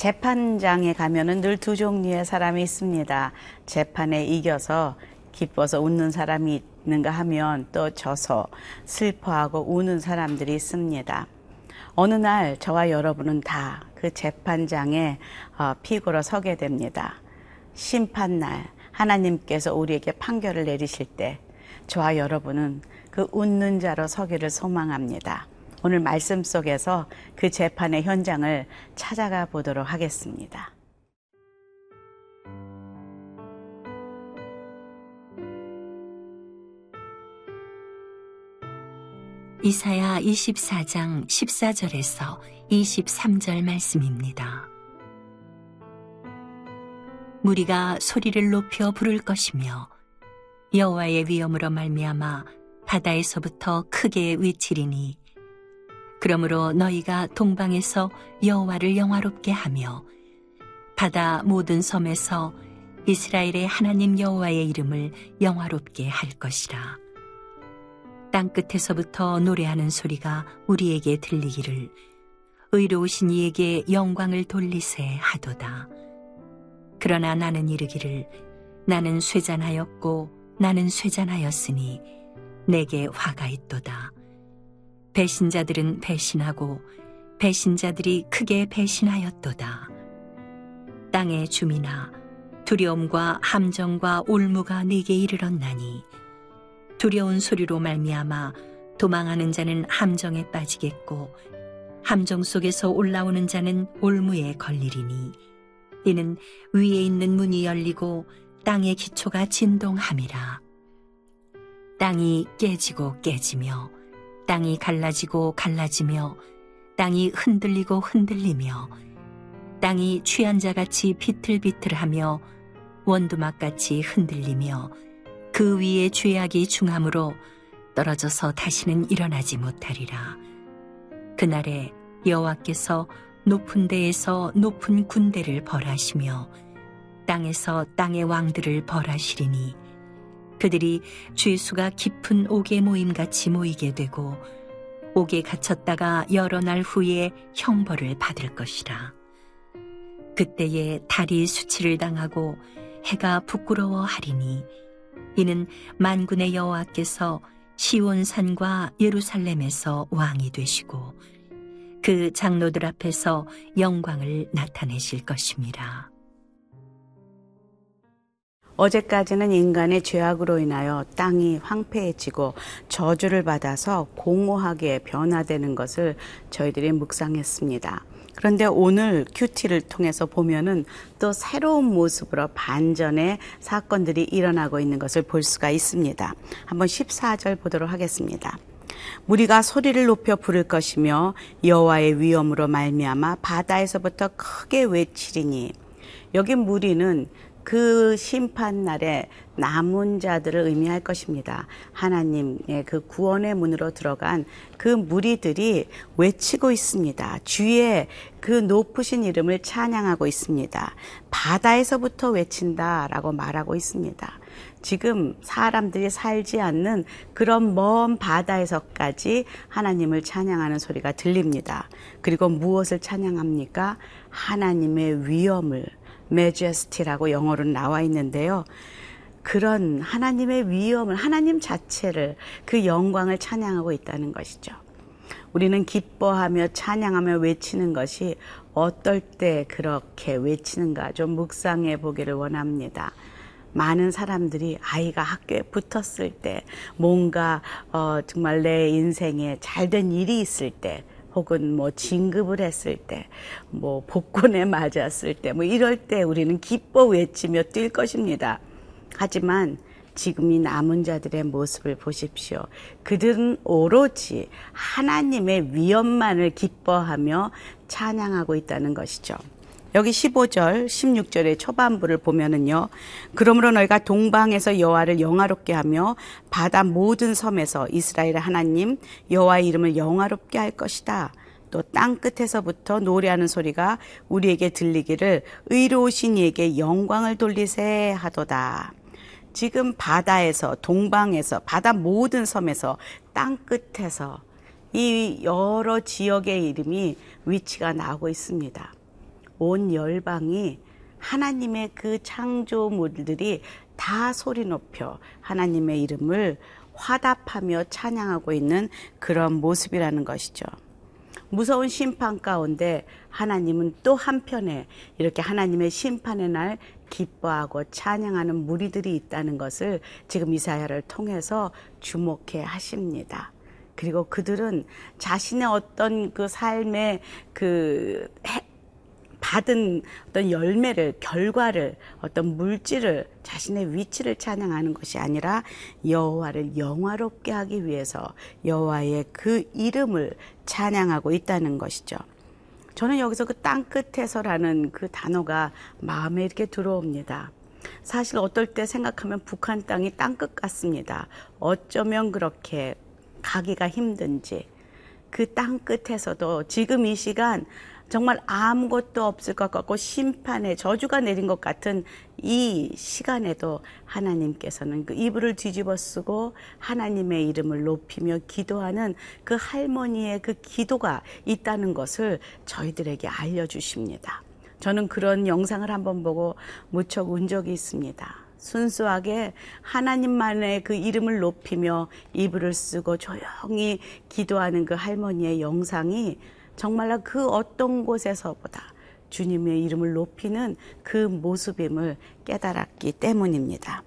재판장에 가면은 늘 두 종류의 사람이 있습니다. 재판에 이겨서 기뻐서 웃는 사람이 있는가 하면 또 져서 슬퍼하고 우는 사람들이 있습니다. 어느 날 저와 여러분은 다 그 재판장에 어, 피고로 서게 됩니다. 심판날 하나님께서 우리에게 판결을 내리실 때 저와 여러분은 그 웃는 자로 서기를 소망합니다. 오늘 말씀 속에서 그 재판의 현장을 찾아가 보도록 하겠습니다. 이사야 24장 14절에서 23절 말씀입니다. 무리가 소리를 높여 부를 것이며 여호와의 위엄으로 말미암아 바다에서부터 크게 외치리니 그러므로 너희가 동방에서 여호와를 영화롭게 하며 바다 모든 섬에서 이스라엘의 하나님 여호와의 이름을 영화롭게 할 것이라. 땅 끝에서부터 노래하는 소리가 우리에게 들리기를 의로우신 이에게 영광을 돌리세 하도다. 그러나 나는 이르기를 나는 쇠잔하였고 나는 쇠잔하였으니 내게 화가 있도다. 배신자들은 배신하고 배신자들이 크게 배신하였도다. 땅의 주민아 두려움과 함정과 올무가 네게 이르렀나니 두려운 소리로 말미암아 도망하는 자는 함정에 빠지겠고 함정 속에서 올라오는 자는 올무에 걸리리니 이는 위에 있는 문이 열리고 땅의 기초가 진동함이라 땅이 깨지고 깨지며 땅이 갈라지고 갈라지며 땅이 흔들리고 흔들리며 땅이 취한 자같이 비틀비틀하며 원두막같이 흔들리며 그 위에 죄악이 중함으로 떨어져서 다시는 일어나지 못하리라. 그날에 여호와께서 높은 데에서 높은 군대를 벌하시며 땅에서 땅의 왕들을 벌하시리니 그들이 죄수가 깊은 옥에 모임같이 모이게 되고 옥에 갇혔다가 여러 날 후에 형벌을 받을 것이라. 그때에 달이 수치를 당하고 해가 부끄러워하리니 이는 만군의 여호와께서 시온산과 예루살렘에서 왕이 되시고 그 장로들 앞에서 영광을 나타내실 것입니다. 어제까지는 인간의 죄악으로 인하여 땅이 황폐해지고 저주를 받아서 공허하게 변화되는 것을 저희들이 묵상했습니다. 그런데 오늘 큐티를 통해서 보면은 또 새로운 모습으로 반전의 사건들이 일어나고 있는 것을 볼 수가 있습니다. 한번 14절 보도록 하겠습니다. 무리가 소리를 높여 부를 것이며 여호와의 위엄으로 말미암아 바다에서부터 크게 외치리니 여기 무리는 그 심판 날에 남은 자들을 의미할 것입니다. 하나님의 그 구원의 문으로 들어간 그 무리들이 외치고 있습니다. 주의 그 높으신 이름을 찬양하고 있습니다. 바다에서부터 외친다라고 말하고 있습니다. 지금 사람들이 살지 않는 그런 먼 바다에서까지 하나님을 찬양하는 소리가 들립니다. 그리고 무엇을 찬양합니까? 하나님의 위엄을 majesty라고 영어로 나와 있는데요. 그런 하나님의 위엄을 하나님 자체를 그 영광을 찬양하고 있다는 것이죠. 우리는 기뻐하며 찬양하며 외치는 것이 어떨 때 그렇게 외치는가 좀 묵상해 보기를 원합니다. 많은 사람들이 아이가 학교에 붙었을 때 뭔가 어, 정말 내 인생에 잘된 일이 있을 때 혹은 뭐 진급을 했을 때, 뭐 복권에 맞았을 때, 뭐 이럴 때 우리는 기뻐 외치며 뛸 것입니다. 하지만 지금 이 남은 자들의 모습을 보십시오. 그들은 오로지 하나님의 위엄만을 기뻐하며 찬양하고 있다는 것이죠. 여기 15절, 16절의 초반부를 보면은요. 그러므로 너희가 동방에서 여호와를 영화롭게 하며 바다 모든 섬에서 이스라엘 하나님 여호와의 이름을 영화롭게 할 것이다. 또 땅 끝에서부터 노래하는 소리가 우리에게 들리기를 의로우신 이에게 영광을 돌리세 하도다. 지금 바다에서 동방에서 바다 모든 섬에서 땅 끝에서 이 여러 지역의 이름이 위치가 나오고 있습니다. 온 열방이 하나님의 그 창조물들이 다 소리 높여 하나님의 이름을 화답하며 찬양하고 있는 그런 모습이라는 것이죠. 무서운 심판 가운데 하나님은 또 한편에 이렇게 하나님의 심판의 날 기뻐하고 찬양하는 무리들이 있다는 것을 지금 이사야를 통해서 주목해 하십니다. 그리고 그들은 자신의 어떤 그 삶의 그 받은 어떤 열매를 결과를 어떤 물질을 자신의 위치를 찬양하는 것이 아니라 여호와를 영화롭게 하기 위해서 여호와의 그 이름을 찬양하고 있다는 것이죠. 저는 여기서 그 땅끝에서라는 그 단어가 마음에 이렇게 들어옵니다. 사실 어떨 때 생각하면 북한 땅이 땅끝 같습니다. 어쩌면 그렇게 가기가 힘든지 그 땅끝에서도 지금 이 시간 정말 아무것도 없을 것 같고 심판의 저주가 내린 것 같은 이 시간에도 하나님께서는 그 이불을 뒤집어 쓰고 하나님의 이름을 높이며 기도하는 그 할머니의 그 기도가 있다는 것을 저희들에게 알려주십니다. 저는 그런 영상을 한번 보고 무척 운 적이 있습니다. 순수하게 하나님만의 그 이름을 높이며 이불을 쓰고 조용히 기도하는 그 할머니의 영상이 정말로 그 어떤 곳에서보다 주님의 이름을 높이는 그 모습임을 깨달았기 때문입니다.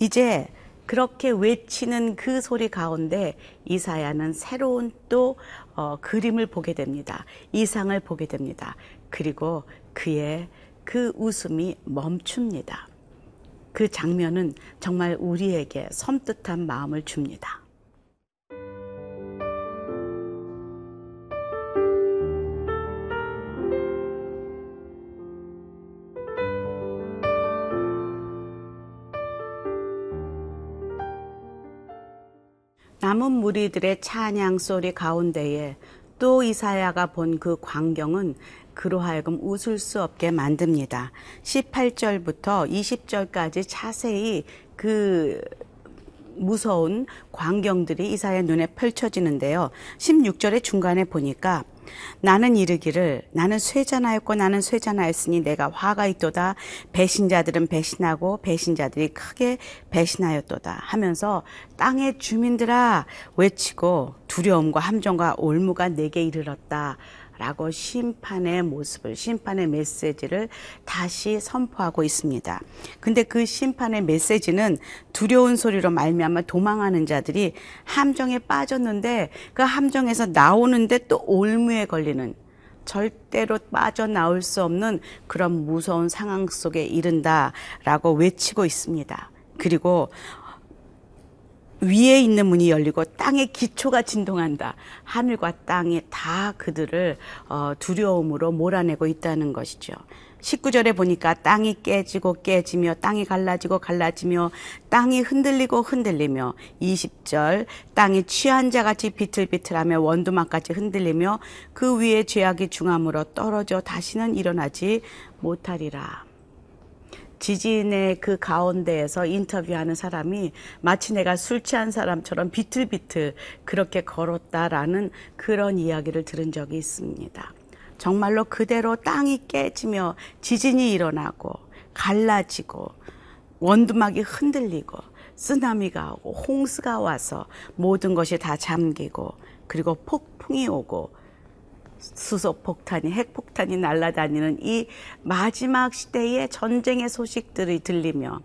이제 그렇게 외치는 그 소리 가운데 이사야는 새로운 또 어, 그림을 보게 됩니다. 이상을 보게 됩니다. 그리고 그의 그 웃음이 멈춥니다. 그 장면은 정말 우리에게 섬뜩한 마음을 줍니다. 남은 무리들의 찬양 소리 가운데에 또 이사야가 본 그 광경은 그로 하여금 웃을 수 없게 만듭니다. 18절부터 20절까지 자세히 그 무서운 광경들이 이사야 눈에 펼쳐지는데요. 16절의 중간에 보니까 나는 이르기를 나는 쇠잔하였고 나는 쇠잔하였으니 내가 화가 있도다. 배신자들은 배신하고 배신자들이 크게 배신하였도다. 하면서 땅의 주민들아 외치고 두려움과 함정과 올무가 내게 이르렀다 라고 심판의 모습을, 심판의 메시지를 다시 선포하고 있습니다. 근데 그 심판의 메시지는 두려운 소리로 말미암아 도망하는 자들이 함정에 빠졌는데 그 함정에서 나오는데 또 올무에 걸리는 절대로 빠져나올 수 없는 그런 무서운 상황 속에 이른다라고 외치고 있습니다. 그리고 위에 있는 문이 열리고 땅의 기초가 진동한다. 하늘과 땅이 다 그들을 어, 두려움으로 몰아내고 있다는 것이죠. 19절에 보니까 땅이 깨지고 깨지며 땅이 갈라지고 갈라지며 땅이 흔들리고 흔들리며 20절 땅이 취한 자같이 비틀비틀하며 원두막같이 흔들리며 그 위에 죄악이 중함으로 떨어져 다시는 일어나지 못하리라. 지진의 그 가운데에서 인터뷰하는 사람이 마치 내가 술 취한 사람처럼 비틀비틀 그렇게 걸었다라는 그런 이야기를 들은 적이 있습니다. 정말로 그대로 땅이 깨지며 지진이 일어나고 갈라지고 원두막이 흔들리고 쓰나미가 오고 홍수가 와서 모든 것이 다 잠기고 그리고 폭풍이 오고 수소 폭탄이 핵폭탄이 날아다니는 이 마지막 시대의 전쟁의 소식들이 들리며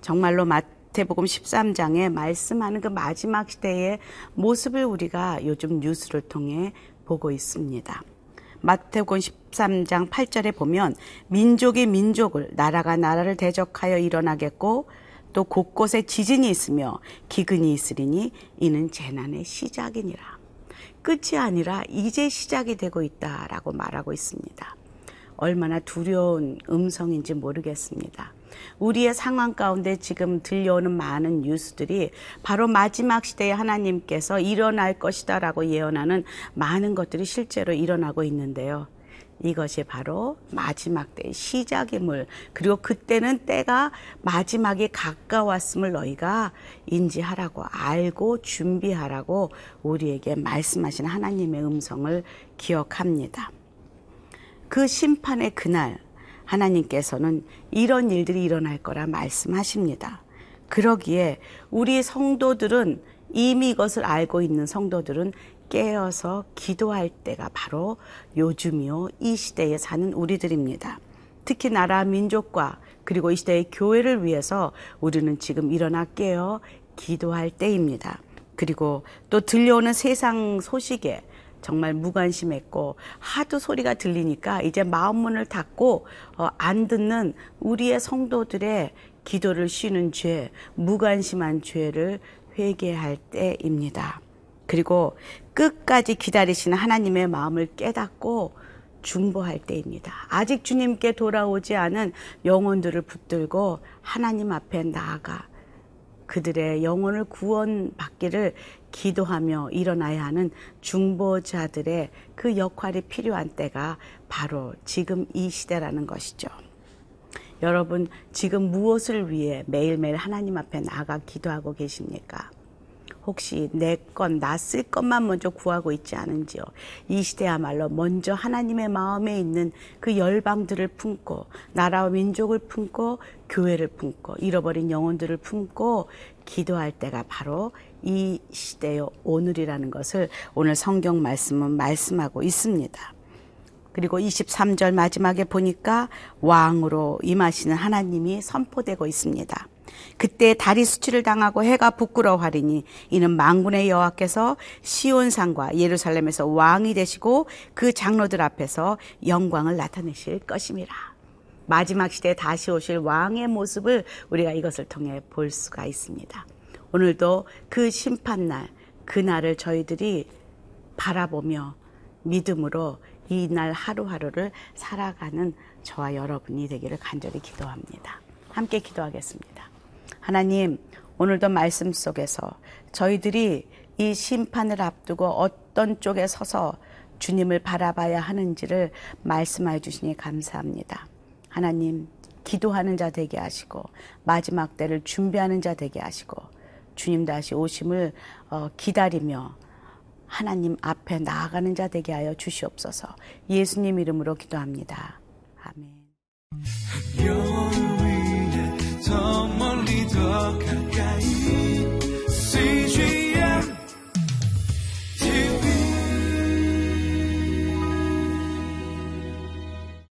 정말로 마태복음 13장에 말씀하는 그 마지막 시대의 모습을 우리가 요즘 뉴스를 통해 보고 있습니다. 마태복음 13장 8절에 보면 민족이 민족을 나라가 나라를 대적하여 일어나겠고 또 곳곳에 지진이 있으며 기근이 있으리니 이는 재난의 시작이니라. 끝이 아니라 이제 시작이 되고 있다라고 말하고 있습니다. 얼마나 두려운 음성인지 모르겠습니다. 우리의 상황 가운데 지금 들려오는 많은 뉴스들이 바로 마지막 시대에 하나님께서 일어날 것이다라고 예언하는 많은 것들이 실제로 일어나고 있는데요. 이것이 바로 마지막 때의 시작임을 그리고 그때는 때가 마지막에 가까웠음을 너희가 인지하라고 알고 준비하라고 우리에게 말씀하신 하나님의 음성을 기억합니다. 그 심판의 그날 하나님께서는 이런 일들이 일어날 거라 말씀하십니다. 그러기에 우리 성도들은 이미 이것을 알고 있는 성도들은 깨어서 기도할 때가 바로 요즘이요 이 시대에 사는 우리들입니다. 특히 나라 민족과 그리고 이 시대의 교회를 위해서 우리는 지금 일어나 깨어 기도할 때입니다. 그리고 또 들려오는 세상 소식에 정말 무관심했고 하도 소리가 들리니까 이제 마음 문을 닫고 어, 안 듣는 우리의 성도들의 기도를 쉬는 죄, 무관심한 죄를 회개할 때입니다. 그리고 끝까지 기다리시는 하나님의 마음을 깨닫고 중보할 때입니다. 아직 주님께 돌아오지 않은 영혼들을 붙들고 하나님 앞에 나아가 그들의 영혼을 구원받기를 기도하며 일어나야 하는 중보자들의 그 역할이 필요한 때가 바로 지금 이 시대라는 것이죠. 여러분, 지금 무엇을 위해 매일매일 하나님 앞에 나가 기도하고 계십니까? 혹시 내 것, 나쓸 것만 먼저 구하고 있지 않은지요. 이 시대야말로 먼저 하나님의 마음에 있는 그 열방들을 품고, 나라와 민족을 품고, 교회를 품고, 잃어버린 영혼들을 품고, 기도할 때가 바로 이 시대요, 오늘이라는 것을 오늘 성경 말씀은 말씀하고 있습니다. 그리고 23절 마지막에 보니까 왕으로 임하시는 하나님이 선포되고 있습니다. 그때 달이 수치를 당하고 해가 부끄러워하리니 이는 망군의 여호와께서 시온산과 예루살렘에서 왕이 되시고 그 장로들 앞에서 영광을 나타내실 것임이라. 마지막 시대에 다시 오실 왕의 모습을 우리가 이것을 통해 볼 수가 있습니다. 오늘도 그 심판날, 그날을 저희들이 바라보며 믿음으로 이 날 하루하루를 살아가는 저와 여러분이 되기를 간절히 기도합니다. 함께 기도하겠습니다. 하나님, 오늘도 말씀 속에서 저희들이 이 심판을 앞두고 어떤 쪽에 서서 주님을 바라봐야 하는지를 말씀해 주시니 감사합니다. 하나님, 기도하는 자 되게 하시고 마지막 때를 준비하는 자 되게 하시고 주님 다시 오심을 어, 기다리며 하나님 앞에 나아가는 자 되게 하여 주시옵소서. 예수님 이름으로 기도합니다. 아멘. 더 멀리 더 가까이 CG